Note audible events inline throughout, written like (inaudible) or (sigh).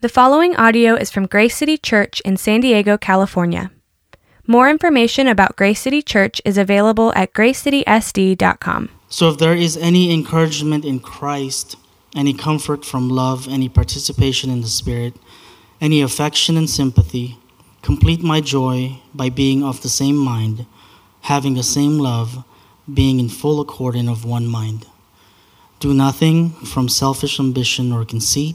The following audio is from Grace City Church in San Diego, California. More information about Grace City Church is available at gracecitysd.com. So, if there is any encouragement in Christ, any comfort from love, any participation in the Spirit, any affection and sympathy, complete my joy by being of the same mind, having the same love, being in full accord and of one mind. Do nothing from selfish ambition or conceit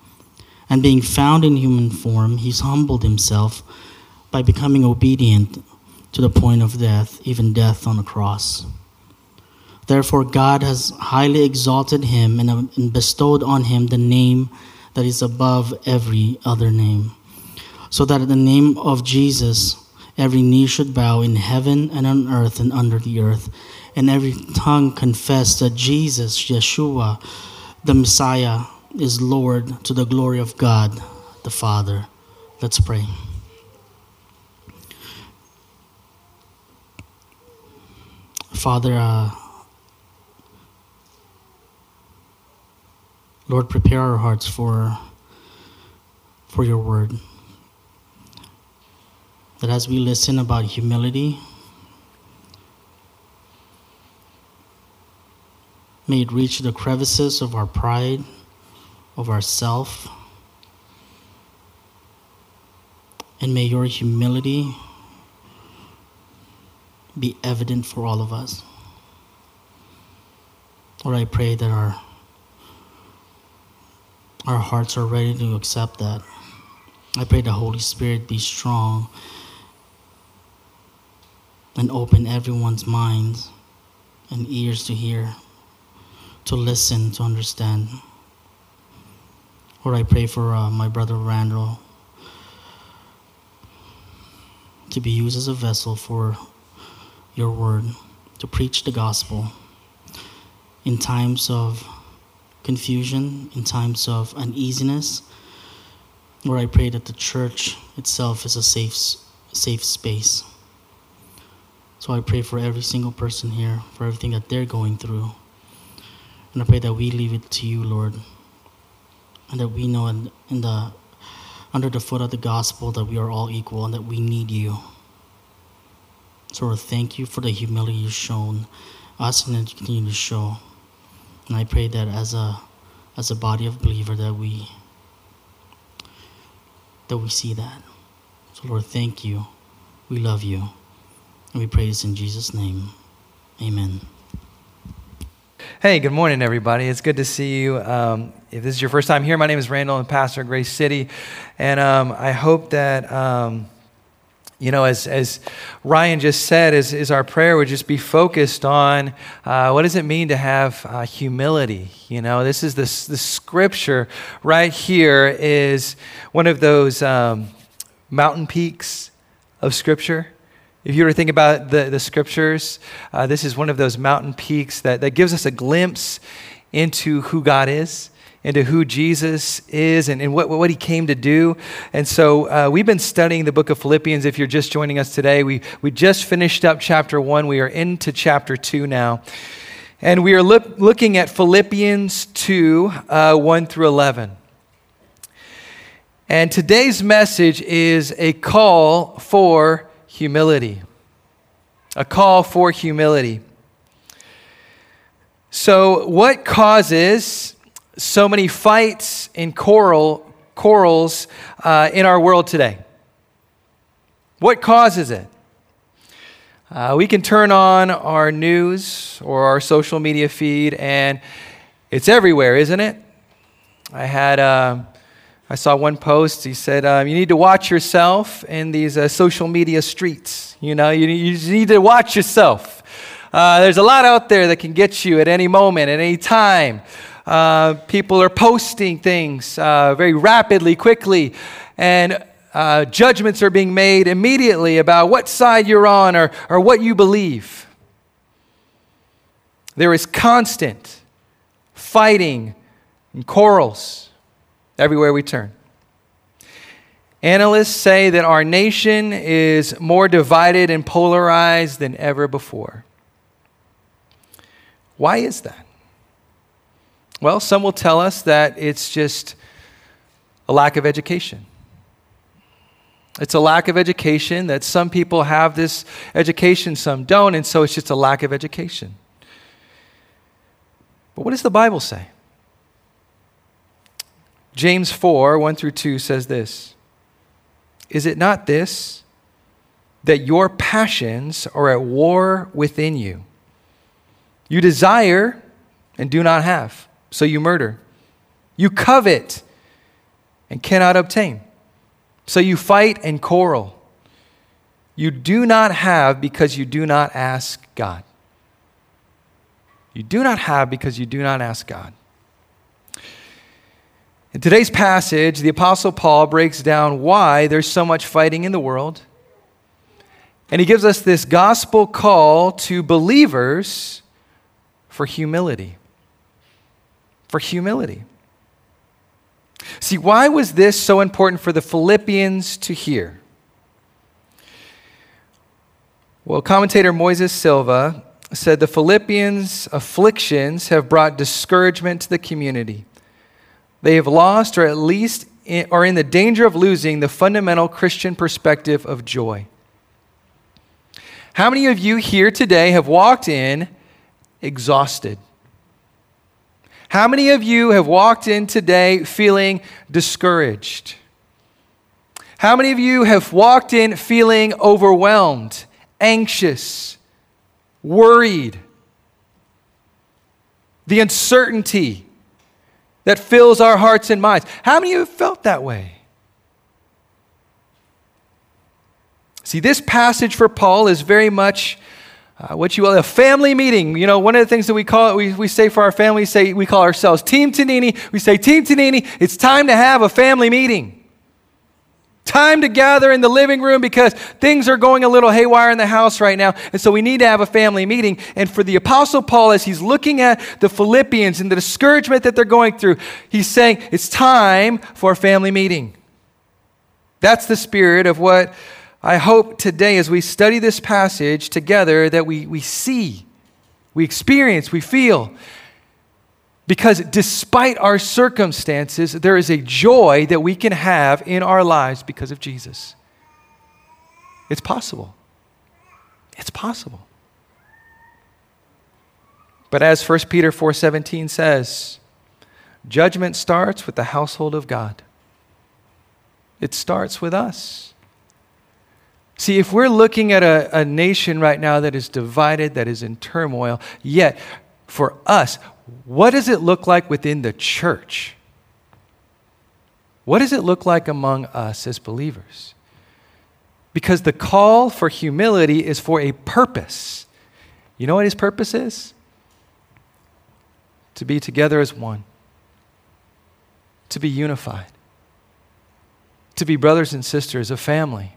and being found in human form, he humbled himself by becoming obedient to the point of death, even death on a cross. Therefore, God has highly exalted him uh, and bestowed on him the name that is above every other name, so that at the name of Jesus every knee should bow in heaven and on earth and under the earth, and every tongue confess that Jesus, Yeshua, the Messiah, is Lord to the glory of God the Father. Let's pray. Father, uh, Lord, prepare our hearts for, for your word. That as we listen about humility, may it reach the crevices of our pride of ourself. And may your humility be evident for all of us. Lord, I pray that our, our hearts are ready to accept that. I pray the Holy Spirit be strong and open everyone's minds and ears to hear, to listen, to understand. Lord, I pray for uh, my brother Randall to be used as a vessel for your word, to preach the gospel in times of confusion, in times of uneasiness. Lord, I pray that the church itself is a safe, safe space. So I pray for every single person here, for everything that they're going through. And I pray that we leave it to you, Lord and that we know in, in the under the foot of the gospel that we are all equal and that we need you. So Lord, thank you for the humility you've shown us and that you continue to show. And I pray that as a as a body of believer that we that we see that. So Lord, thank you. We love you. And we pray this in Jesus' name. Amen. Hey, good morning, everybody. It's good to see you. Um, if this is your first time here, my name is Randall. I'm pastor of Grace City. And um, I hope that, um, you know, as, as Ryan just said, is, is our prayer would just be focused on uh, what does it mean to have uh, humility? You know, this is this, the scripture right here is one of those um, mountain peaks of scripture. If you were to think about the, the scriptures, uh, this is one of those mountain peaks that, that gives us a glimpse into who God is, into who Jesus is, and, and what, what he came to do. And so uh, we've been studying the book of Philippians. If you're just joining us today, we, we just finished up chapter one. We are into chapter two now. And we are look, looking at Philippians 2 uh, 1 through 11. And today's message is a call for humility. A call for humility. So, what causes so many fights and quarrel, quarrels uh, in our world today? What causes it? Uh, we can turn on our news or our social media feed, and it's everywhere, isn't it? I had. Uh, I saw one post. He said, um, "You need to watch yourself in these uh, social media streets. You know, you, you need to watch yourself. Uh, there's a lot out there that can get you at any moment, at any time. Uh, people are posting things uh, very rapidly, quickly, and uh, judgments are being made immediately about what side you're on or, or what you believe. There is constant fighting and quarrels everywhere we turn. Analysts say that our nation is more divided and polarized than ever before. Why is that? Well, some will tell us that it's just a lack of education. It's a lack of education that some people have this education, some don't, and so it's just a lack of education. But what does the Bible say? James 4 1 through 2 says this Is it not this, that your passions are at war within you? You desire and do not have, so you murder. You covet and cannot obtain so you fight and quarrel. You do not have because you do not ask God. You do not have because you do not ask God. In today's passage, the Apostle Paul breaks down why there's so much fighting in the world. And he gives us this gospel call to believers for humility. For humility. See, why was this so important for the Philippians to hear? Well, commentator Moises Silva said the Philippians' afflictions have brought discouragement to the community. They have lost, or at least in, are in the danger of losing, the fundamental Christian perspective of joy. How many of you here today have walked in exhausted? How many of you have walked in today feeling discouraged? How many of you have walked in feeling overwhelmed, anxious, worried? The uncertainty that fills our hearts and minds. How many of you have felt that way? See, this passage for Paul is very much uh, what you will a family meeting. You know, one of the things that we call it, we, we say for our family, say we call ourselves Team Tanini. We say, Team Tanini, it's time to have a family meeting. Time to gather in the living room because things are going a little haywire in the house right now. And so we need to have a family meeting. And for the Apostle Paul, as he's looking at the Philippians and the discouragement that they're going through, he's saying, it's time for a family meeting. That's the spirit of what I hope today, as we study this passage together, that we, we see, we experience, we feel. Because despite our circumstances, there is a joy that we can have in our lives because of Jesus. It's possible. It's possible. But as 1 Peter 4:17 says, judgment starts with the household of God. It starts with us. See, if we're looking at a, a nation right now that is divided, that is in turmoil, yet for us, what does it look like within the church? What does it look like among us as believers? Because the call for humility is for a purpose. You know what his purpose is? To be together as one, to be unified, to be brothers and sisters, a family.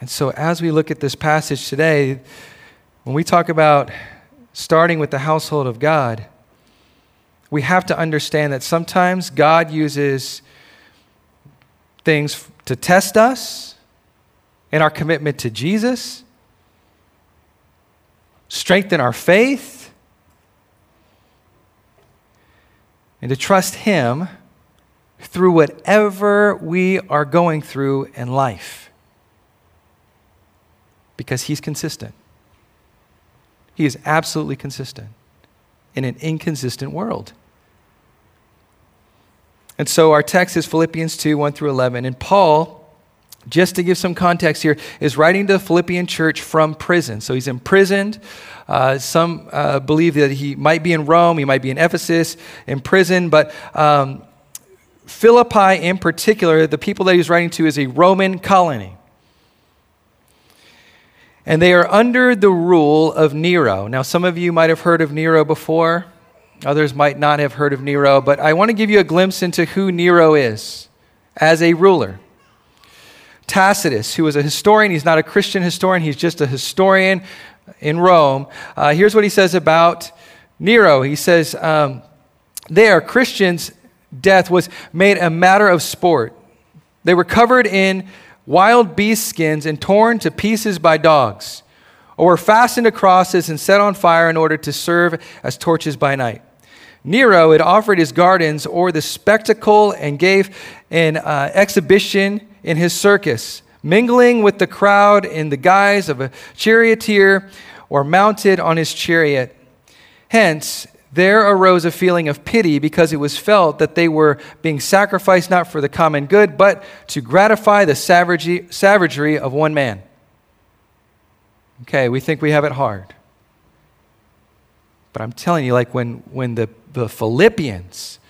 And so, as we look at this passage today, when we talk about starting with the household of God, we have to understand that sometimes God uses things to test us in our commitment to Jesus, strengthen our faith, and to trust Him through whatever we are going through in life because he's consistent. He is absolutely consistent in an inconsistent world. And so our text is Philippians 2 1 through 11. And Paul, just to give some context here, is writing to the Philippian church from prison. So he's imprisoned. Uh, some uh, believe that he might be in Rome, he might be in Ephesus, in prison, but um, Philippi in particular, the people that he's writing to, is a Roman colony and they are under the rule of Nero. Now, some of you might have heard of Nero before. Others might not have heard of Nero, but I want to give you a glimpse into who Nero is as a ruler. Tacitus, who was a historian, he's not a Christian historian, he's just a historian in Rome. Uh, here's what he says about Nero. He says, um, There, Christians' death was made a matter of sport. They were covered in wild beast skins and torn to pieces by dogs, or were fastened to crosses and set on fire in order to serve as torches by night. Nero had offered his gardens or the spectacle and gave an uh, exhibition in his circus, mingling with the crowd in the guise of a charioteer or mounted on his chariot. Hence, there arose a feeling of pity because it was felt that they were being sacrificed not for the common good, but to gratify the savagery, of one man. Okay, we think we have it hard. But I'm telling you, like when, when the, the Philippians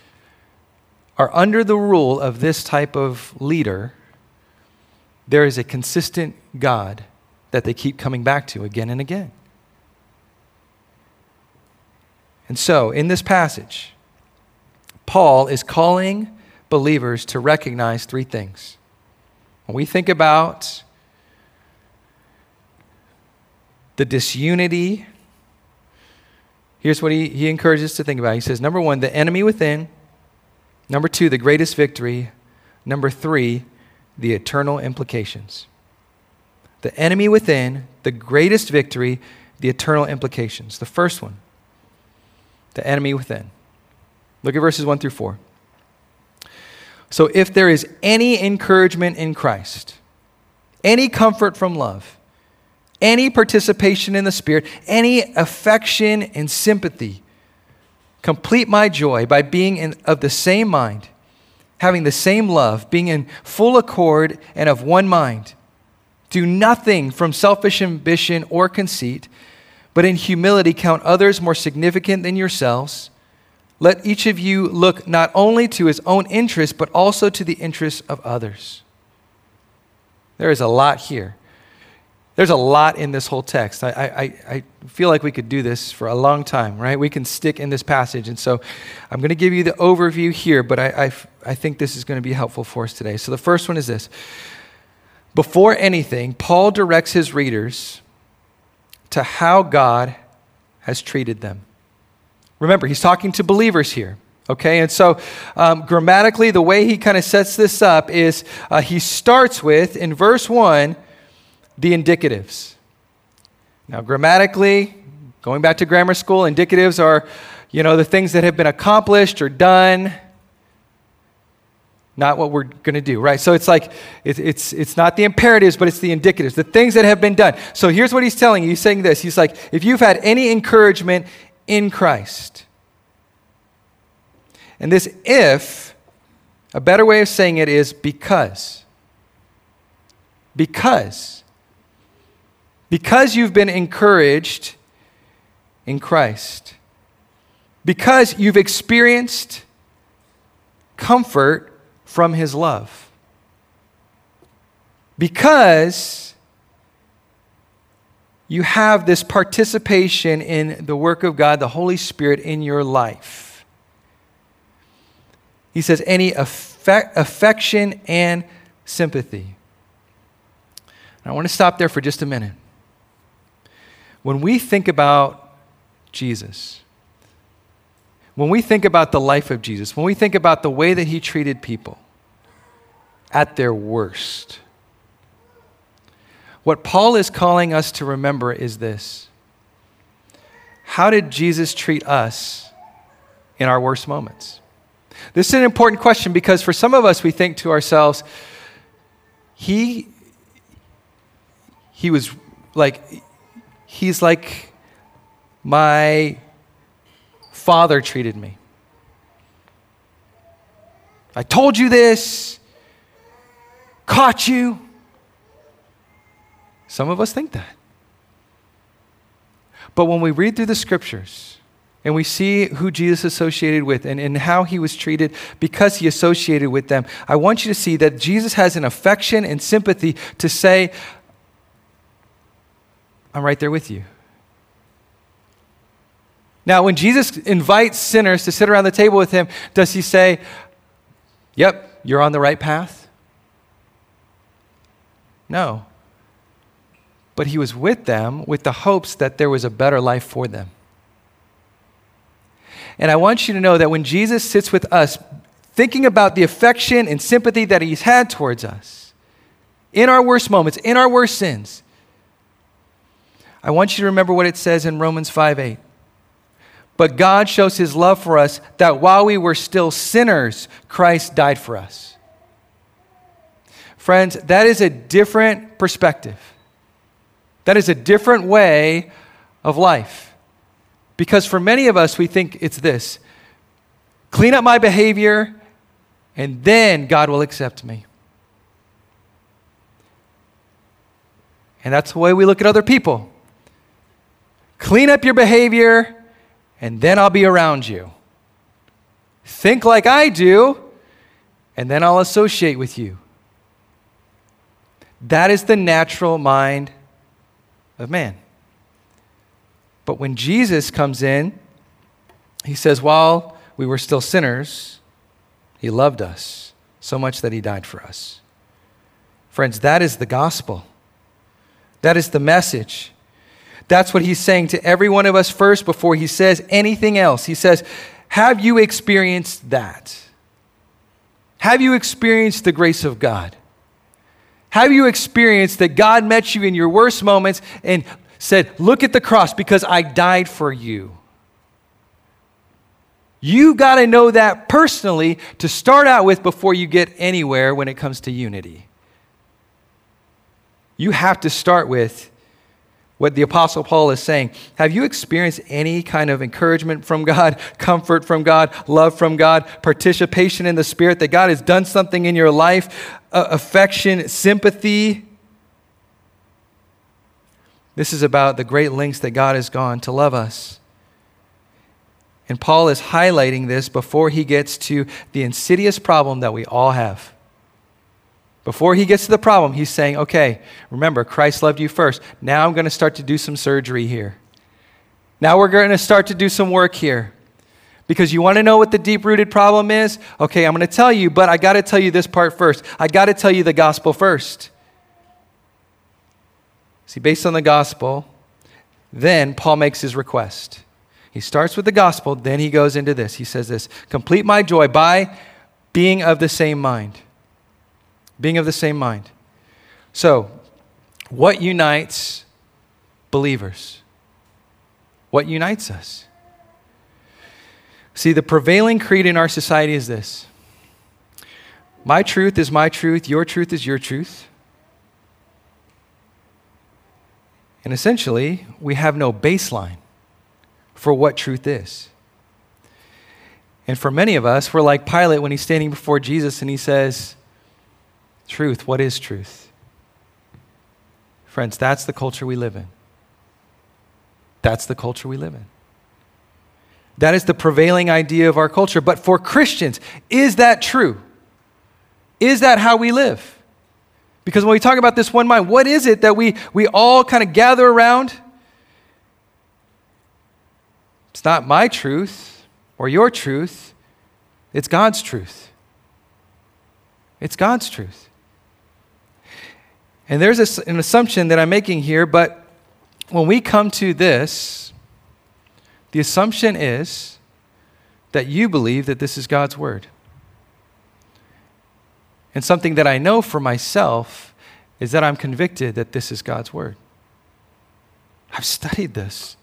are under the rule of this type of leader, there is a consistent God that they keep coming back to again and again. And so, in this passage, Paul is calling believers to recognize three things. When we think about the disunity, here's what he, he encourages us to think about. He says, number one, the enemy within. Number two, the greatest victory. Number three, the eternal implications. The enemy within, the greatest victory, the eternal implications. The first one, the enemy within. Look at verses 1 through 4. So, if there is any encouragement in Christ, any comfort from love, any participation in the Spirit, any affection and sympathy, complete my joy by being in, of the same mind, having the same love, being in full accord and of one mind. Do nothing from selfish ambition or conceit but in humility count others more significant than yourselves. Let each of you look not only to his own interest, but also to the interests of others. There is a lot here. There's a lot in this whole text. I, I, I feel like we could do this for a long time, right? We can stick in this passage. And so I'm going to give you the overview here, but I, I, I think this is going to be helpful for us today. So the first one is this Before anything, Paul directs his readers to how God has treated them. Remember, he's talking to believers here. Okay, and so um, grammatically, the way he kind of sets this up is uh, he starts with, in verse 1, the indicatives. Now, grammatically, going back to grammar school, indicatives are, you know, the things that have been accomplished or done not what we're going to do, right? So it's like, it, it's, it's not the imperatives, but it's the indicatives, the things that have been done. So here's what he's telling you. He's saying this. He's like, if you've had any encouragement in Christ, and this if, a better way of saying it is because. Because. Because you've been encouraged in Christ. Because you've experienced comfort from his love. Because you have this participation in the work of God, the Holy Spirit in your life. He says, any affect, affection and sympathy. I want to stop there for just a minute. When we think about Jesus, when we think about the life of Jesus, when we think about the way that he treated people at their worst, what Paul is calling us to remember is this How did Jesus treat us in our worst moments? This is an important question because for some of us, we think to ourselves, he, he was like, he's like my father treated me. I told you this, caught you. Some of us think that. But when we read through the scriptures and we see who Jesus associated with and, and how he was treated because he associated with them, I want you to see that Jesus has an affection and sympathy to say, I'm right there with you. Now, when Jesus invites sinners to sit around the table with him, does he say, Yep, you're on the right path? No. But he was with them with the hopes that there was a better life for them. And I want you to know that when Jesus sits with us, thinking about the affection and sympathy that he's had towards us in our worst moments, in our worst sins, I want you to remember what it says in Romans 5 8. But God shows his love for us that while we were still sinners, Christ died for us. Friends, that is a different perspective. That is a different way of life. Because for many of us, we think it's this clean up my behavior, and then God will accept me. And that's the way we look at other people. Clean up your behavior, and then I'll be around you. Think like I do, and then I'll associate with you. That is the natural mind of man. But when Jesus comes in, he says, while we were still sinners, he loved us so much that he died for us. Friends, that is the gospel. That is the message. That's what he's saying to every one of us first before he says anything else. He says, Have you experienced that? Have you experienced the grace of God? Have you experienced that God met you in your worst moments and said, Look at the cross because I died for you? You got to know that personally to start out with before you get anywhere when it comes to unity. You have to start with what the Apostle Paul is saying. Have you experienced any kind of encouragement from God, (laughs) comfort from God, love from God, participation in the Spirit, that God has done something in your life, uh, affection, sympathy? This is about the great lengths that God has gone to love us. And Paul is highlighting this before he gets to the insidious problem that we all have. Before he gets to the problem, he's saying, okay, remember, Christ loved you first. Now I'm going to start to do some surgery here. Now we're going to start to do some work here. Because you want to know what the deep rooted problem is? Okay, I'm going to tell you, but I got to tell you this part first. I got to tell you the gospel first. See, based on the gospel, then Paul makes his request. He starts with the gospel, then he goes into this. He says this Complete my joy by being of the same mind being of the same mind. So, what unites believers? What unites us? See, the prevailing creed in our society is this My truth is my truth, your truth is your truth. And essentially, we have no baseline for what truth is. And for many of us, we're like Pilate when he's standing before Jesus and he says, Truth, what is truth? Friends, that's the culture we live in. That's the culture we live in. That is the prevailing idea of our culture. But for Christians, is that true? Is that how we live? Because when we talk about this one mind, what is it that we, we all kind of gather around? It's not my truth or your truth, it's God's truth. It's God's truth. And there's an assumption that I'm making here, but when we come to this, the assumption is that you believe that this is God's Word. And something that I know for myself is that I'm convicted that this is God's Word. I've studied this.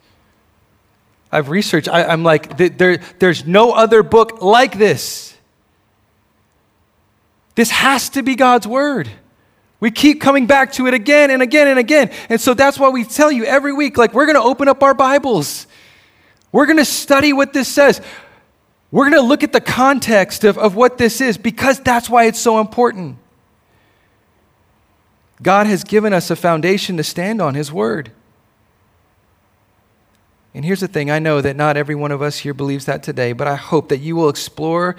I've researched. I, am like, there, there's no other book like this. This has to be God's Word. We keep coming back to it again and again and again. And so that's why we tell you every week like, we're going to open up our Bibles. We're going to study what this says. We're going to look at the context of, of what this is because that's why it's so important. God has given us a foundation to stand on, His Word. And here's the thing I know that not every one of us here believes that today, but I hope that you will explore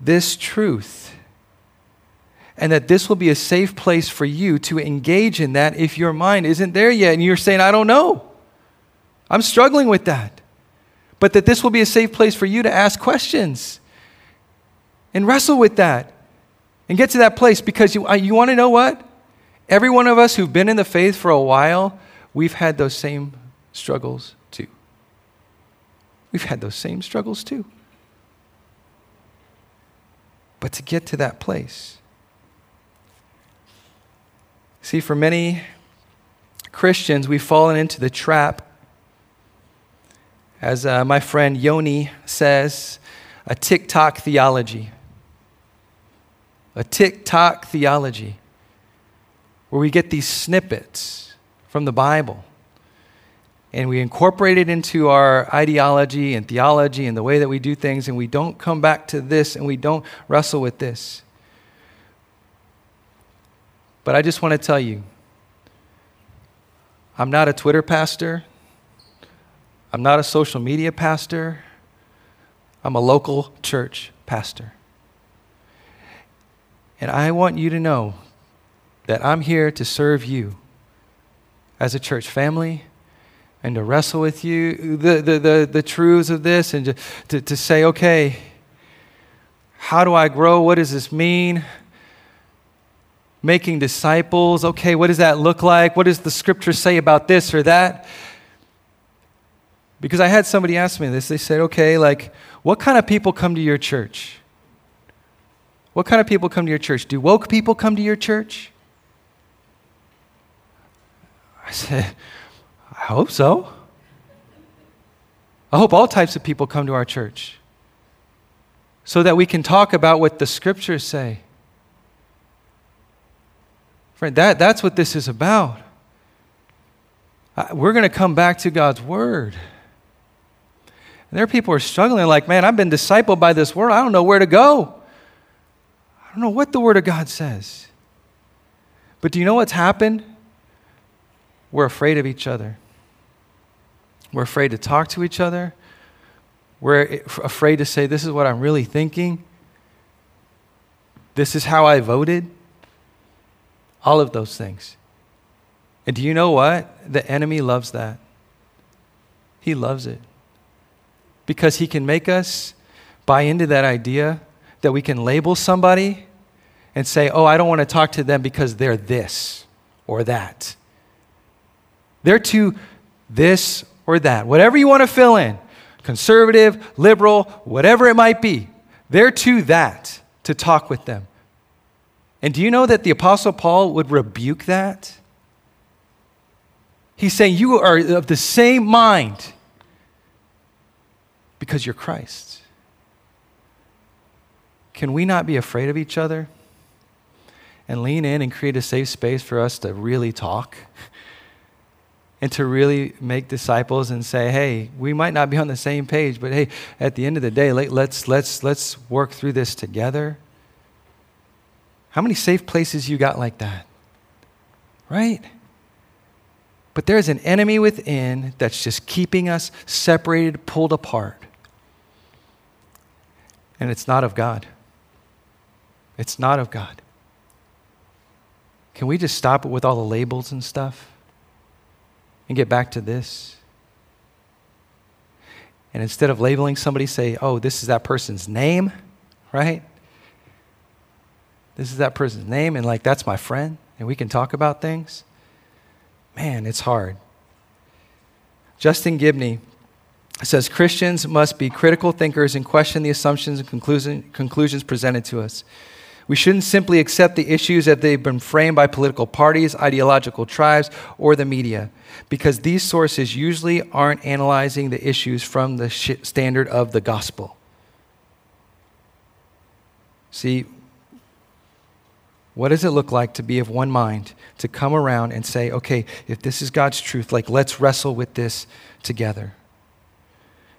this truth and that this will be a safe place for you to engage in that if your mind isn't there yet and you're saying, I don't know. I'm struggling with that. but that this will be a safe place for you to ask questions and wrestle with that and get to that place because you, you want to know what? Every one of us who've been in the faith for a while, we've had those same struggles too. We've had those same struggles too. But to get to that place, see, for many Christians, we've fallen into the trap, as uh, my friend Yoni says, a TikTok theology. A TikTok theology, where we get these snippets from the Bible and we incorporate it into our ideology and theology and the way that we do things, and we don't come back to this and we don't wrestle with this. But I just want to tell you I'm not a Twitter pastor, I'm not a social media pastor, I'm a local church pastor. And I want you to know that I'm here to serve you as a church family and to wrestle with you the, the, the, the truths of this and to, to, to say, okay, how do I grow? What does this mean? Making disciples, okay, what does that look like? What does the scripture say about this or that? Because I had somebody ask me this. They said, okay, like, what kind of people come to your church? What kind of people come to your church? Do woke people come to your church? I said, (laughs) I hope so. I hope all types of people come to our church so that we can talk about what the scriptures say. Friend, that, that's what this is about. We're going to come back to God's word. And there are people who are struggling, like, man, I've been discipled by this word. I don't know where to go. I don't know what the word of God says. But do you know what's happened? We're afraid of each other. We're afraid to talk to each other. We're afraid to say, This is what I'm really thinking. This is how I voted. All of those things. And do you know what? The enemy loves that. He loves it. Because he can make us buy into that idea that we can label somebody and say, oh, I don't want to talk to them because they're this or that. They're too this or that, whatever you want to fill in conservative, liberal, whatever it might be. They're to that to talk with them. And do you know that the Apostle Paul would rebuke that? He's saying, You are of the same mind because you're Christ. Can we not be afraid of each other and lean in and create a safe space for us to really talk? (laughs) and to really make disciples and say, hey, we might not be on the same page, but hey, at the end of the day, let's, let's, let's work through this together. How many safe places you got like that? Right? But there's an enemy within that's just keeping us separated, pulled apart. And it's not of God. It's not of God. Can we just stop it with all the labels and stuff? and get back to this. And instead of labeling somebody, say, oh, this is that person's name, right? This is that person's name, and like, that's my friend, and we can talk about things. Man, it's hard. Justin Giboney says Christians must be critical thinkers and question the assumptions and conclusion, conclusions presented to us. We shouldn't simply accept the issues that they've been framed by political parties, ideological tribes, or the media, because these sources usually aren't analyzing the issues from the standard of the gospel. See, what does it look like to be of one mind, to come around and say, okay, if this is God's truth, like let's wrestle with this together?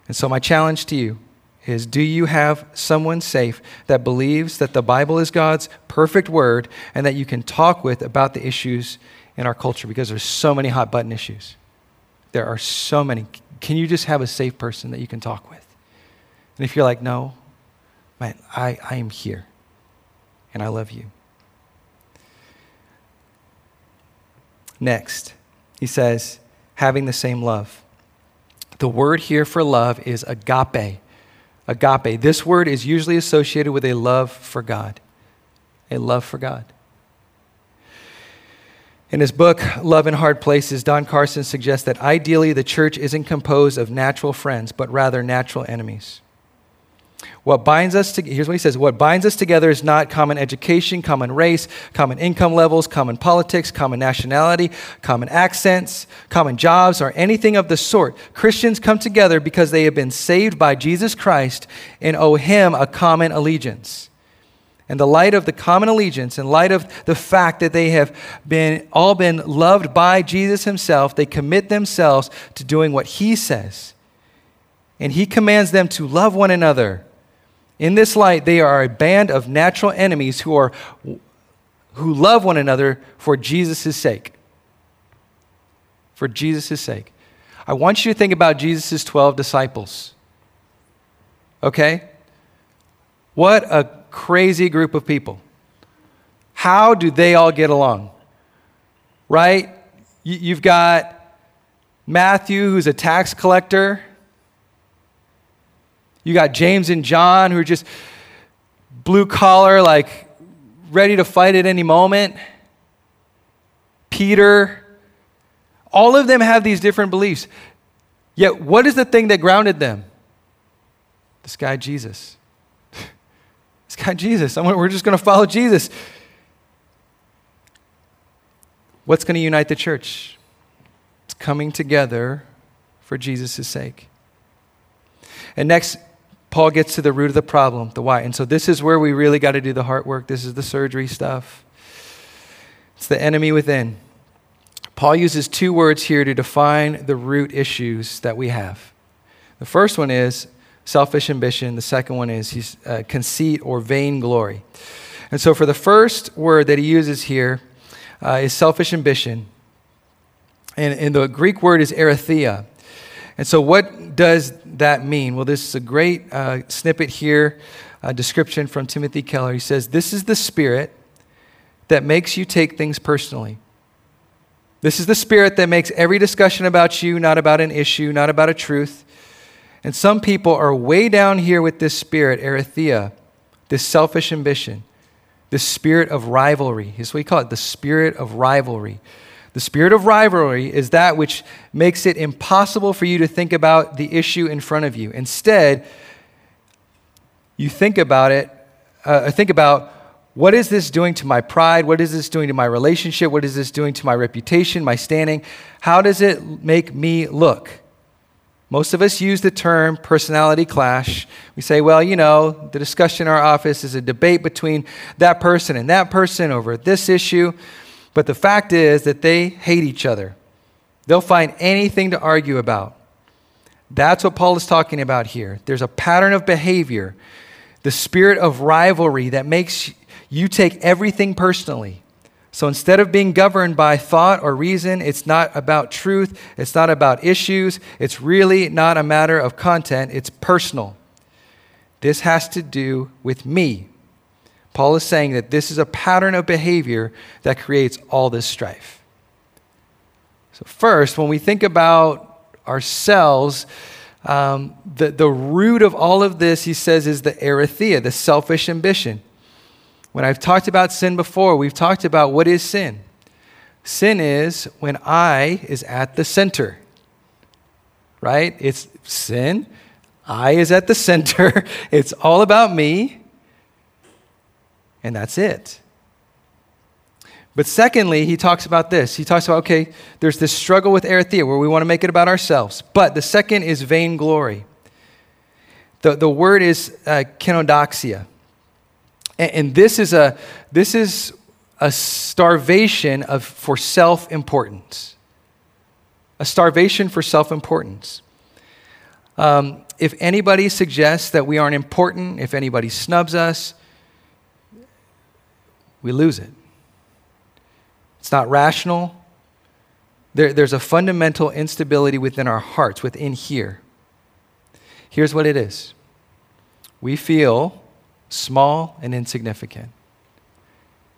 And so, my challenge to you is do you have someone safe that believes that the Bible is God's perfect word and that you can talk with about the issues in our culture because there's so many hot button issues. There are so many. Can you just have a safe person that you can talk with? And if you're like, no, man, I, I am here and I love you. Next, he says, having the same love. The word here for love is agape. Agape. This word is usually associated with a love for God. A love for God. In his book, Love in Hard Places, Don Carson suggests that ideally the church isn't composed of natural friends, but rather natural enemies. What binds us to, here's what he says what binds us together is not common education, common race, common income levels, common politics, common nationality, common accents, common jobs, or anything of the sort. Christians come together because they have been saved by Jesus Christ and owe him a common allegiance. In the light of the common allegiance, in light of the fact that they have been all been loved by Jesus himself, they commit themselves to doing what he says. And he commands them to love one another in this light, they are a band of natural enemies who, are, who love one another for Jesus' sake. For Jesus' sake. I want you to think about Jesus' 12 disciples. Okay? What a crazy group of people. How do they all get along? Right? You've got Matthew, who's a tax collector you got James and John who are just blue collar, like ready to fight at any moment. Peter. All of them have these different beliefs. Yet, what is the thing that grounded them? This guy, Jesus. (laughs) this guy, Jesus. We're just going to follow Jesus. What's going to unite the church? It's coming together for Jesus' sake. And next, Paul gets to the root of the problem, the why. And so this is where we really got to do the heart work. This is the surgery stuff. It's the enemy within. Paul uses two words here to define the root issues that we have. The first one is selfish ambition. The second one is uh, conceit or vainglory. And so, for the first word that he uses here uh, is selfish ambition. And, and the Greek word is eritheia. And so, what does that mean? Well, this is a great uh, snippet here, a description from Timothy Keller. He says, This is the spirit that makes you take things personally. This is the spirit that makes every discussion about you not about an issue, not about a truth. And some people are way down here with this spirit, eritheia, this selfish ambition, this spirit of rivalry. Is what we call it the spirit of rivalry. The spirit of rivalry is that which makes it impossible for you to think about the issue in front of you. Instead, you think about it, uh, think about what is this doing to my pride? What is this doing to my relationship? What is this doing to my reputation, my standing? How does it make me look? Most of us use the term personality clash. We say, well, you know, the discussion in our office is a debate between that person and that person over this issue. But the fact is that they hate each other. They'll find anything to argue about. That's what Paul is talking about here. There's a pattern of behavior, the spirit of rivalry that makes you take everything personally. So instead of being governed by thought or reason, it's not about truth, it's not about issues, it's really not a matter of content, it's personal. This has to do with me. Paul is saying that this is a pattern of behavior that creates all this strife. So, first, when we think about ourselves, um, the, the root of all of this, he says, is the eritheia, the selfish ambition. When I've talked about sin before, we've talked about what is sin. Sin is when I is at the center, right? It's sin. I is at the (laughs) center. It's all about me and that's it. But secondly, he talks about this. He talks about, okay, there's this struggle with eritheia where we want to make it about ourselves. But the second is vainglory. The, the word is uh, kenodoxia. And, and this is a, this is a starvation of, for self importance. A starvation for self importance. Um, if anybody suggests that we aren't important, if anybody snubs us, we lose it. It's not rational. There, there's a fundamental instability within our hearts, within here. Here's what it is we feel small and insignificant.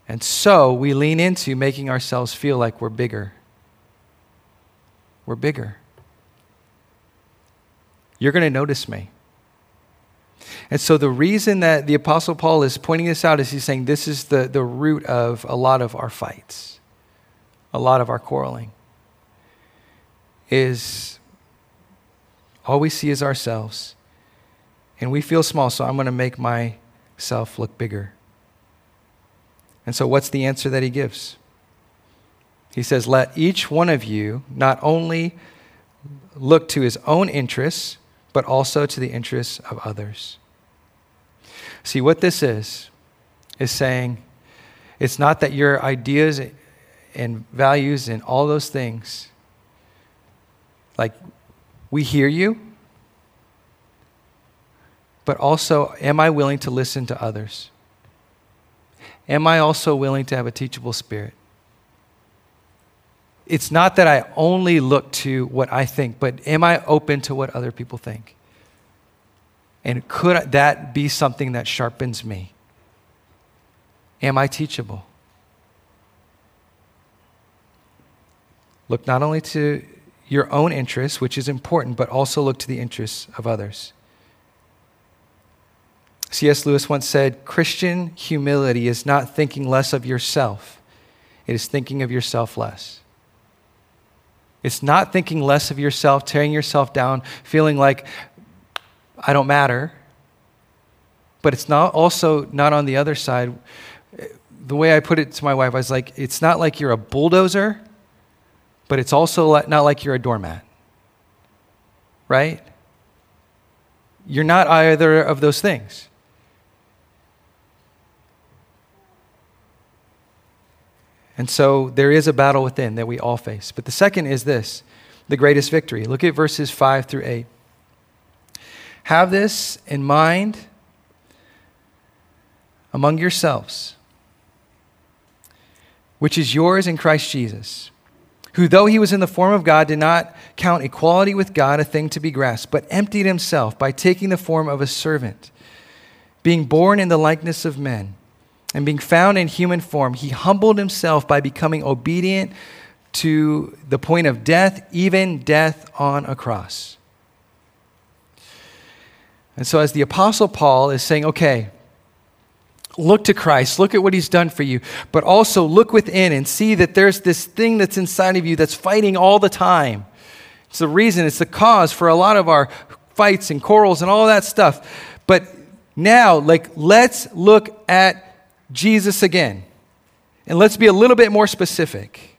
And so we lean into making ourselves feel like we're bigger. We're bigger. You're going to notice me. And so the reason that the Apostle Paul is pointing this out is he's saying this is the, the root of a lot of our fights, a lot of our quarreling, is all we see is ourselves. And we feel small, so I'm going to make myself look bigger. And so, what's the answer that he gives? He says, Let each one of you not only look to his own interests, but also to the interests of others. See, what this is, is saying it's not that your ideas and values and all those things, like, we hear you, but also, am I willing to listen to others? Am I also willing to have a teachable spirit? It's not that I only look to what I think, but am I open to what other people think? And could that be something that sharpens me? Am I teachable? Look not only to your own interests, which is important, but also look to the interests of others. C.S. Lewis once said Christian humility is not thinking less of yourself, it is thinking of yourself less. It's not thinking less of yourself, tearing yourself down, feeling like I don't matter. But it's not also not on the other side. The way I put it to my wife, I was like, it's not like you're a bulldozer, but it's also not like you're a doormat. Right? You're not either of those things. And so there is a battle within that we all face. But the second is this the greatest victory. Look at verses 5 through 8. Have this in mind among yourselves, which is yours in Christ Jesus, who, though he was in the form of God, did not count equality with God a thing to be grasped, but emptied himself by taking the form of a servant, being born in the likeness of men and being found in human form, he humbled himself by becoming obedient to the point of death, even death on a cross. And so, as the Apostle Paul is saying, okay, look to Christ, look at what he's done for you, but also look within and see that there's this thing that's inside of you that's fighting all the time. It's the reason, it's the cause for a lot of our fights and quarrels and all that stuff. But now, like, let's look at Jesus again. And let's be a little bit more specific.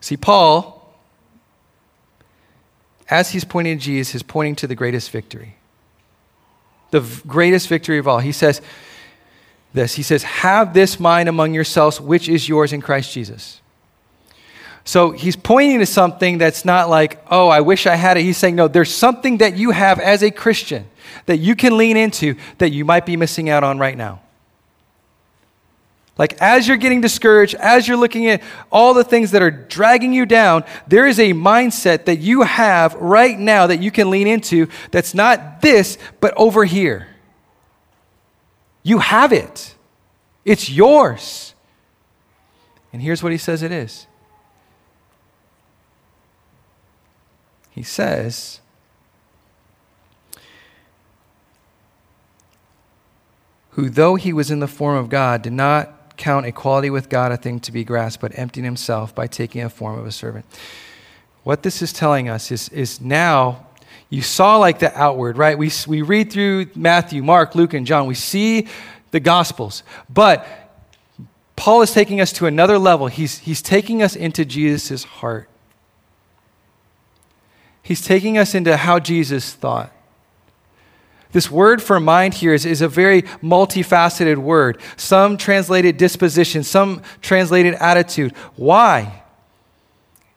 See, Paul, as he's pointing to Jesus, is pointing to the greatest victory. The greatest victory of all. He says this He says, Have this mind among yourselves, which is yours in Christ Jesus. So he's pointing to something that's not like, oh, I wish I had it. He's saying, no, there's something that you have as a Christian that you can lean into that you might be missing out on right now. Like, as you're getting discouraged, as you're looking at all the things that are dragging you down, there is a mindset that you have right now that you can lean into that's not this, but over here. You have it, it's yours. And here's what he says it is He says, who, though he was in the form of God, did not count equality with God a thing to be grasped, but emptied himself by taking a form of a servant. What this is telling us is, is now you saw like the outward, right? We, we read through Matthew, Mark, Luke, and John. We see the Gospels. But Paul is taking us to another level. He's, he's taking us into Jesus' heart. He's taking us into how Jesus thought. This word for mind here is, is a very multifaceted word. Some translated disposition, some translated attitude. Why?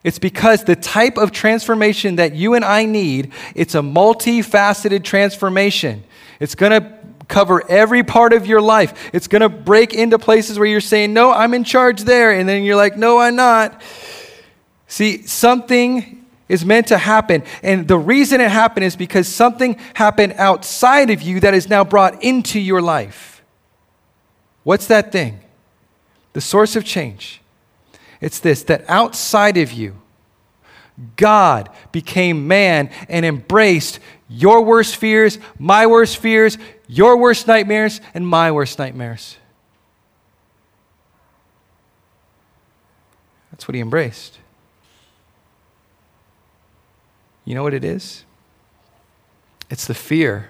It's because the type of transformation that you and I need, it's a multifaceted transformation. It's going to cover every part of your life. It's going to break into places where you're saying, "No, I'm in charge there." And then you're like, "No, I'm not." See, something is meant to happen. And the reason it happened is because something happened outside of you that is now brought into your life. What's that thing? The source of change. It's this that outside of you, God became man and embraced your worst fears, my worst fears, your worst nightmares, and my worst nightmares. That's what he embraced. You know what it is? It's the fear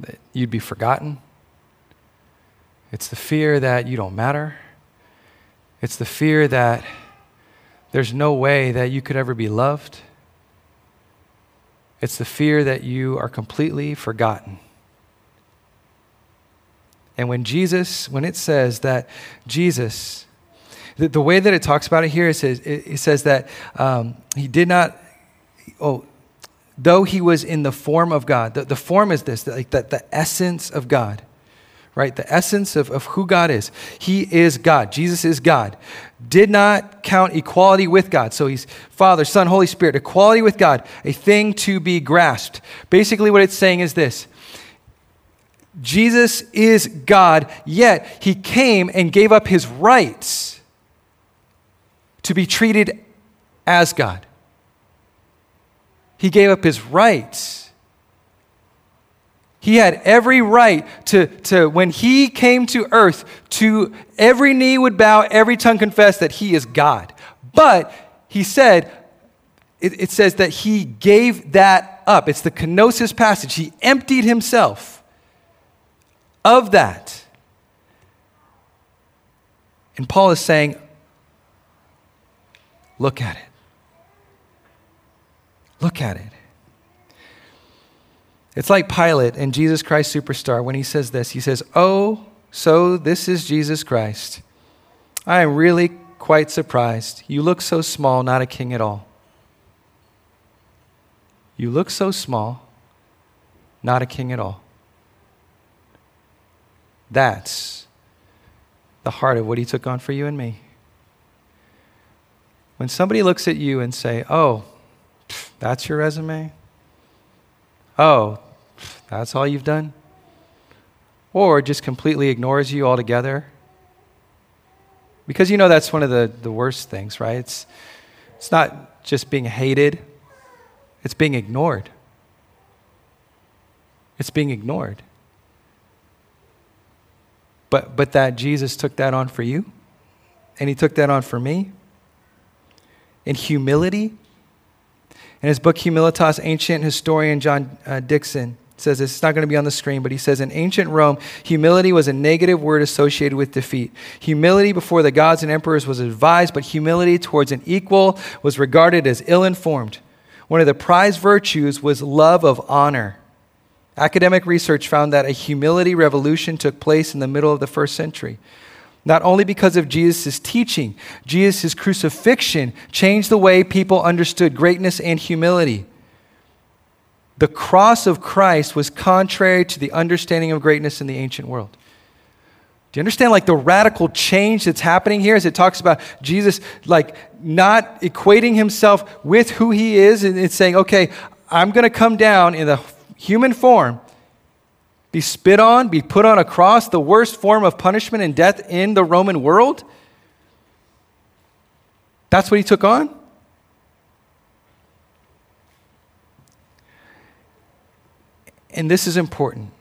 that you'd be forgotten. It's the fear that you don't matter. It's the fear that there's no way that you could ever be loved. It's the fear that you are completely forgotten. And when Jesus, when it says that Jesus, the, the way that it talks about it here, it says, it, it says that um, he did not, oh, though he was in the form of God, the, the form is this, like the, the essence of God right? The essence of, of who God is. He is God. Jesus is God. Did not count equality with God. So he's Father, Son, Holy Spirit, equality with God, a thing to be grasped. Basically, what it's saying is this Jesus is God, yet he came and gave up his rights to be treated as God. He gave up his rights he had every right to, to, when he came to earth, to every knee would bow, every tongue confess that he is God. But he said, it, it says that he gave that up. It's the kenosis passage. He emptied himself of that. And Paul is saying, look at it. Look at it. It's like Pilate in Jesus Christ Superstar when he says this. He says, Oh, so this is Jesus Christ. I am really quite surprised. You look so small, not a king at all. You look so small, not a king at all. That's the heart of what he took on for you and me. When somebody looks at you and say, "Oh, that's your resume?" Oh, that's all you've done? Or just completely ignores you altogether? Because you know that's one of the, the worst things, right? It's, it's not just being hated, it's being ignored. It's being ignored. But, but that Jesus took that on for you, and he took that on for me. In humility, in his book Humilitas, ancient historian John uh, Dickson says this, it's not going to be on the screen, but he says in ancient Rome, humility was a negative word associated with defeat. Humility before the gods and emperors was advised, but humility towards an equal was regarded as ill informed. One of the prized virtues was love of honor. Academic research found that a humility revolution took place in the middle of the first century. Not only because of Jesus' teaching, Jesus' crucifixion changed the way people understood greatness and humility. The cross of Christ was contrary to the understanding of greatness in the ancient world. Do you understand like the radical change that's happening here as it talks about Jesus like not equating himself with who he is and it's saying, okay, I'm going to come down in the human form, be spit on, be put on a cross, the worst form of punishment and death in the Roman world? That's what he took on? and this is important.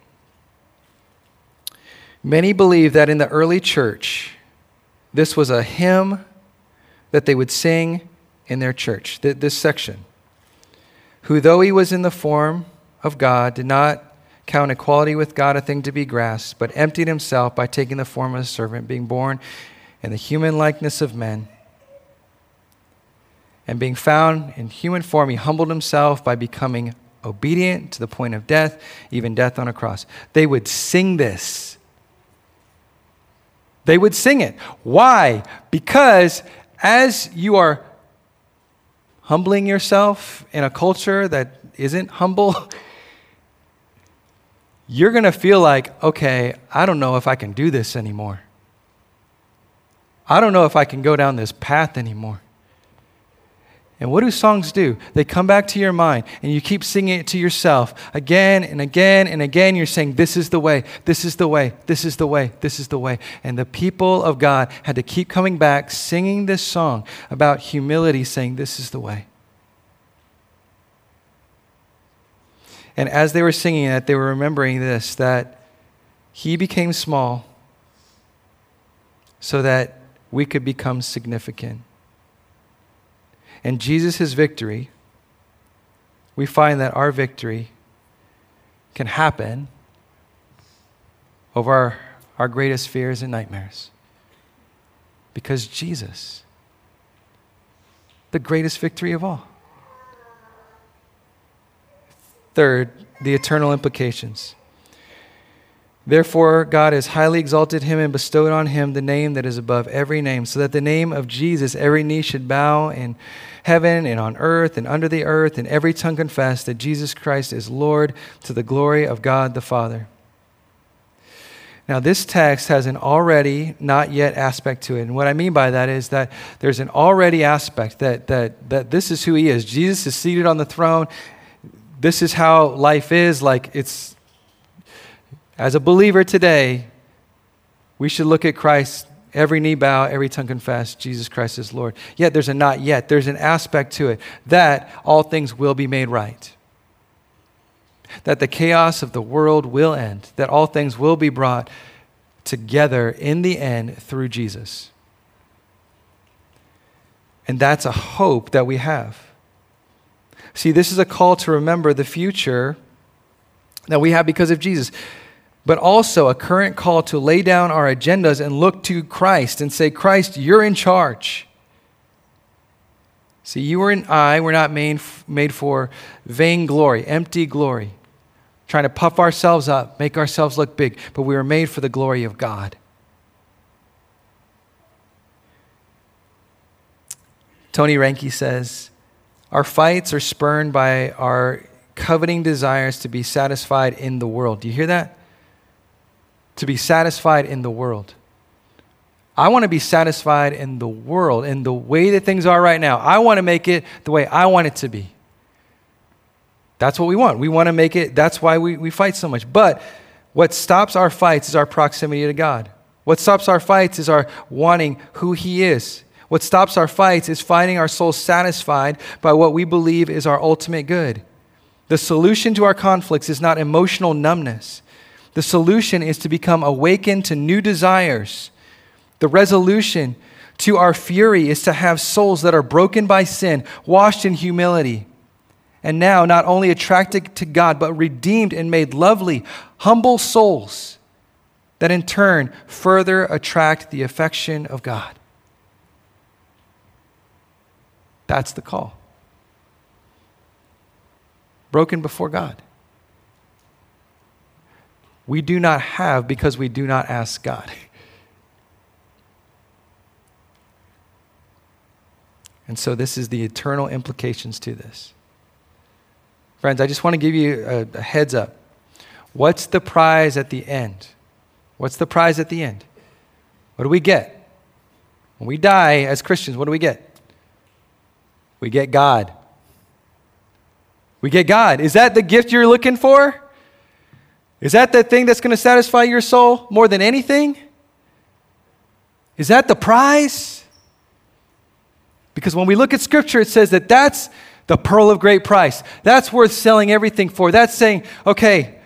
Many believe that in the early church, this was a hymn that they would sing in their church, this section. Who, though he was in the form of God, did not count equality with God a thing to be grasped, but emptied himself by taking the form of a servant, being born in the human likeness of men. And being found in human form, he humbled himself by becoming obedient to the point of death, even death on a cross. They would sing this. They would sing it. Why? Because as you are humbling yourself in a culture that isn't humble, (laughs) you're going to feel like, okay, I don't know if I can do this anymore. I don't know if I can go down this path anymore. And what do songs do? They come back to your mind and you keep singing it to yourself again and again and again. You're saying, This is the way, this is the way, this is the way, this is the way. And the people of God had to keep coming back singing this song about humility, saying, This is the way. And as they were singing it, they were remembering this that He became small so that we could become significant and Jesus' victory, we find that our victory can happen over our, our greatest fears and nightmares. Because Jesus, the greatest victory of all. Third, the eternal implications. Therefore, God has highly exalted him and bestowed on him the name that is above every name, so that the name of Jesus every knee should bow in heaven and on earth and under the earth, and every tongue confess that Jesus Christ is Lord to the glory of God the Father. Now, this text has an already, not yet aspect to it. And what I mean by that is that there's an already aspect that, that, that this is who he is. Jesus is seated on the throne. This is how life is. Like it's as a believer today, we should look at Christ, every knee bow, every tongue confess, Jesus Christ is Lord. Yet there's a not yet, there's an aspect to it that all things will be made right. That the chaos of the world will end, that all things will be brought together in the end through Jesus. And that's a hope that we have. See, this is a call to remember the future that we have because of Jesus but also a current call to lay down our agendas and look to Christ and say, Christ, you're in charge. See, you and I were not made, made for vain glory, empty glory, trying to puff ourselves up, make ourselves look big, but we were made for the glory of God. Tony Reinke says, Our fights are spurned by our coveting desires to be satisfied in the world. Do you hear that? to be satisfied in the world. I want to be satisfied in the world, in the way that things are right now. I want to make it the way I want it to be. That's what we want. We want to make it, that's why we, we fight so much. But what stops our fights is our proximity to God. What stops our fights is our wanting who He is. What stops our fights is finding our souls satisfied by what we believe is our ultimate good. The solution to our conflicts is not emotional numbness. The solution is to become awakened to new desires. The resolution to our fury is to have souls that are broken by sin, washed in humility, and now not only attracted to God, but redeemed and made lovely, humble souls that in turn further attract the affection of God. That's the call. Broken before God we do not have because we do not ask God. (laughs) And so, this is the eternal implications to this. Friends, I just want to give you a, a, heads up. What's the prize at the end? What's the prize at the end? What do we get? When we die as Christians, what do we get? We get God. We get God. Is that the gift you're looking for? Is that the thing that's going to satisfy your soul more than anything? Is that the prize? Because when we look at Scripture, it says that that's the pearl of great price. That's worth selling everything for. That's saying, okay,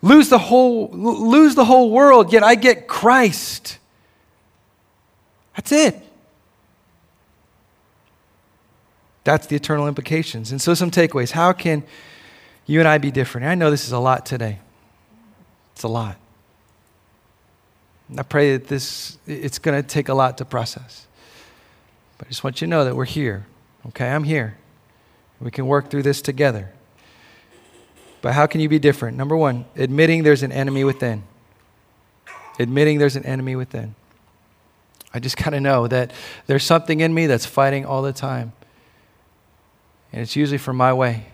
lose the whole, lose the whole world, yet I get Christ. That's it. That's the eternal implications. And so, some takeaways. How can you and I be different? I know this is a lot today. It's a lot. I pray that this, it's going to take a lot to process. But I just want you to know that we're here. Okay, I'm here. We can work through this together. But how can you be different? Number one, admitting there's an enemy within. Admitting there's an enemy within. I just got to know that there's something in me that's fighting all the time. And it's usually for my way.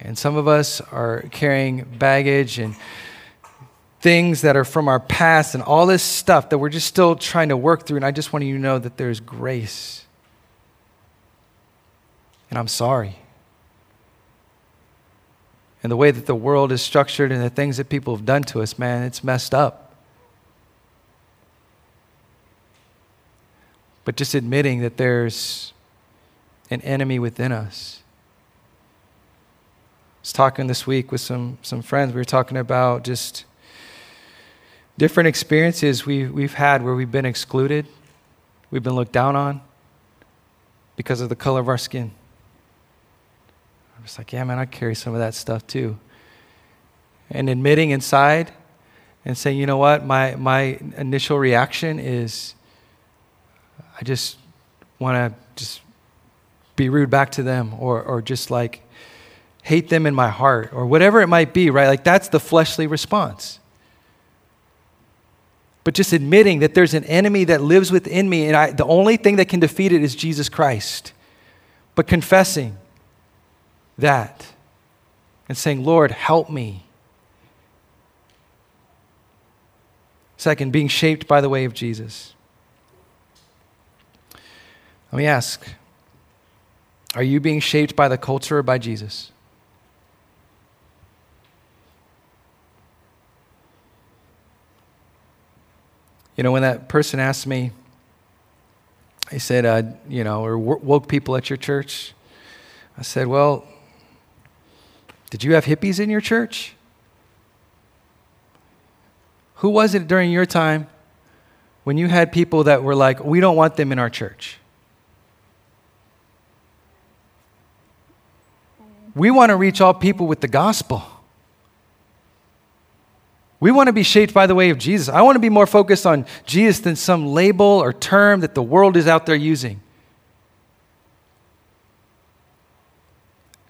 And some of us are carrying baggage and things that are from our past and all this stuff that we're just still trying to work through. And I just want you to know that there's grace And I'm sorry. And the way that the world is structured and the things that people have done to us, man, it's messed up. But just admitting that there's an enemy within us. I was talking this week with some, some friends. We were talking about just different experiences we, we've had where we've been excluded, we've been looked down on because of the color of our skin. I'm just like, yeah, man, I carry some of that stuff too. And admitting inside and saying, you know what, my, my initial reaction is I just want to just be rude back to them or, or just like hate them in my heart or whatever it might be, right? Like that's the fleshly response. But just admitting that there's an enemy that lives within me and I, the only thing that can defeat it is Jesus Christ. But confessing that and saying, Lord, help me. Second, being shaped by the way of Jesus. Let me ask are you being shaped by the culture or by Jesus? You know, when that person asked me, he said, uh, you know, or woke people at your church, I said, well, did you have hippies in your church? Who was it during your time when you had people that were like, we don't want them in our church? We want to reach all people with the gospel. We want to be shaped by the way of Jesus. I want to be more focused on Jesus than some label or term that the world is out there using.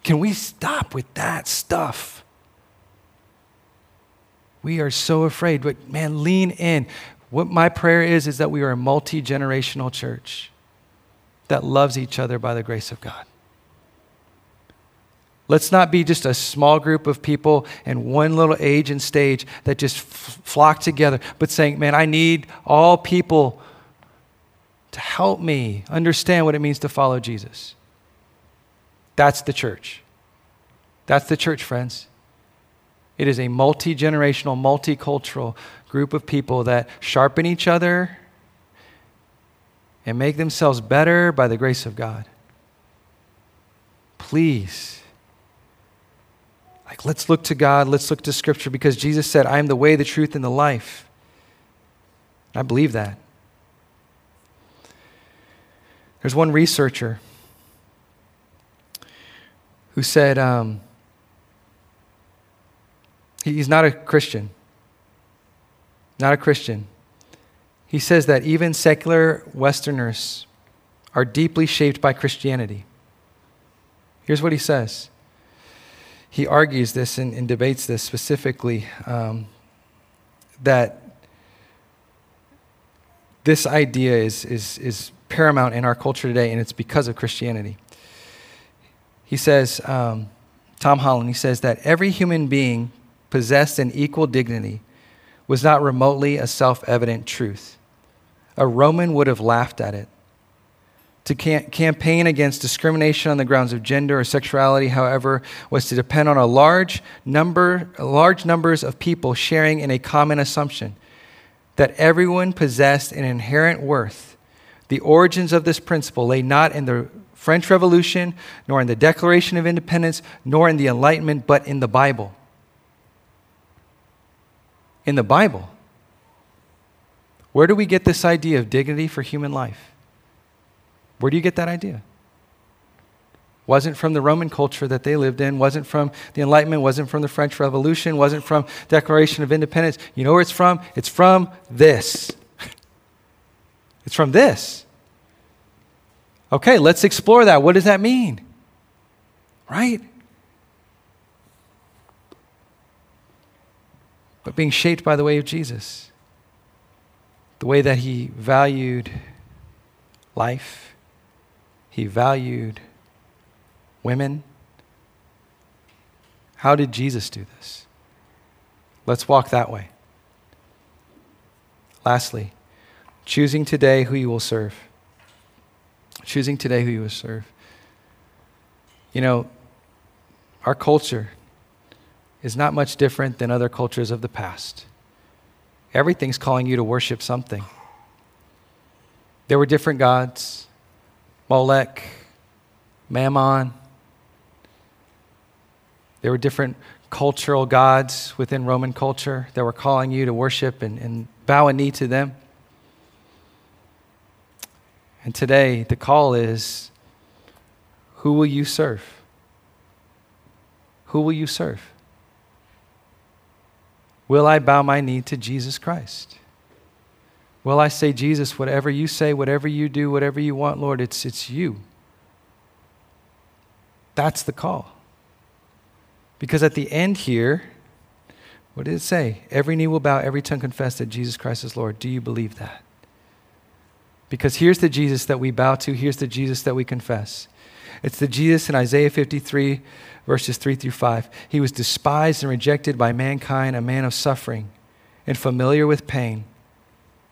Can we stop with that stuff? We are so afraid, but man, lean in. What my prayer is, is that we are a multi generational church that loves each other by the grace of God. Let's not be just a small group of people in one little age and stage that just flock together, but saying, man, I need all people to help me understand what it means to follow Jesus. That's the church. That's the church, friends. It is a multi generational, multicultural group of people that sharpen each other and make themselves better by the grace of God. Please like, let's look to God, let's look to Scripture, because Jesus said, I am the way, the truth, and the life. I believe that. There's one researcher who said um, he's not a Christian. Not a Christian. He says that even secular Westerners are deeply shaped by Christianity. Here's what he says he argues this and, and debates this specifically um, that this idea is, is, is paramount in our culture today, and it's because of Christianity. He says, um, Tom Holland, he says that every human being possessed an equal dignity was not remotely a self evident truth. A Roman would have laughed at it to campaign against discrimination on the grounds of gender or sexuality, however, was to depend on a large number, large numbers of people sharing in a common assumption that everyone possessed an inherent worth. The origins of this principle lay not in the French Revolution, nor in the Declaration of Independence, nor in the Enlightenment, but in the Bible. In the Bible. Where do we get this idea of dignity for human life? Where do you get that idea? Wasn't from the Roman culture that they lived in, wasn't from the Enlightenment, wasn't from the French Revolution, wasn't from Declaration of Independence. You know where it's from? It's from this. (laughs) It's from this. Okay, let's explore that. What does that mean? Right? But being shaped by the way of Jesus, the way that he valued life he valued women. How did Jesus do this? Let's walk that way. Lastly, choosing today who you will serve. Choosing today who you will serve. You know, our culture is not much different than other cultures of the past. Everything's calling you to worship something. There were different gods Molech, Mammon. There were different cultural gods within Roman culture that were calling you to worship and, and bow a knee to them. And today, the call is who will you serve? Who will you serve? Will I bow my knee to Jesus Christ? Will I say, Jesus, whatever you say, whatever you do, whatever you want, Lord, it's, it's you. That's the call. Because at the end here, what did it say? Every knee will bow, every tongue confess that Jesus Christ is Lord. Do you believe that? Because here's the Jesus that we bow to, here's the Jesus that we confess. It's the Jesus in Isaiah 53, verses 3 through 5. He was despised and rejected by mankind, a man of suffering and familiar with pain.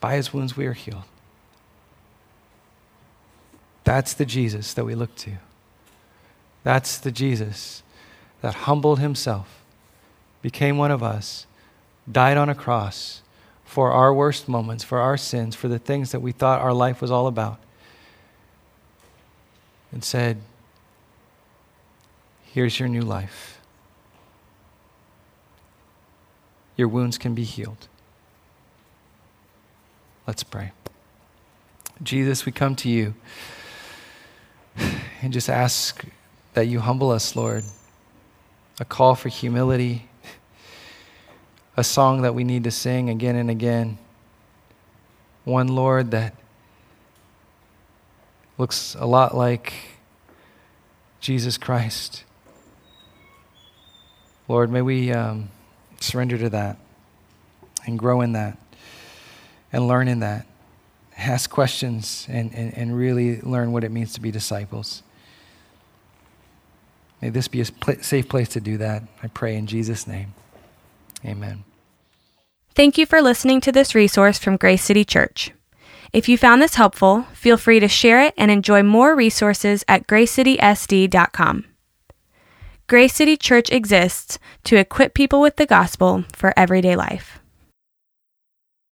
By his wounds we are healed. That's the Jesus that we look to. That's the Jesus that humbled himself, became one of us, died on a cross for our worst moments, for our sins, for the things that we thought our life was all about, and said, Here's your new life. Your wounds can be healed. Let's pray. Jesus, we come to you and just ask that you humble us, Lord. A call for humility, a song that we need to sing again and again. One, Lord, that looks a lot like Jesus Christ. Lord, may we um, surrender to that and grow in that and learn in that. Ask questions and, and, and really learn what it means to be disciples. May this be a safe place to do that. I pray in Jesus' name. Amen. Thank you for listening to this resource from Grace City Church. If you found this helpful, feel free to share it and enjoy more resources at gracecitysd.com. Grace City Church exists to equip people with the gospel for everyday life.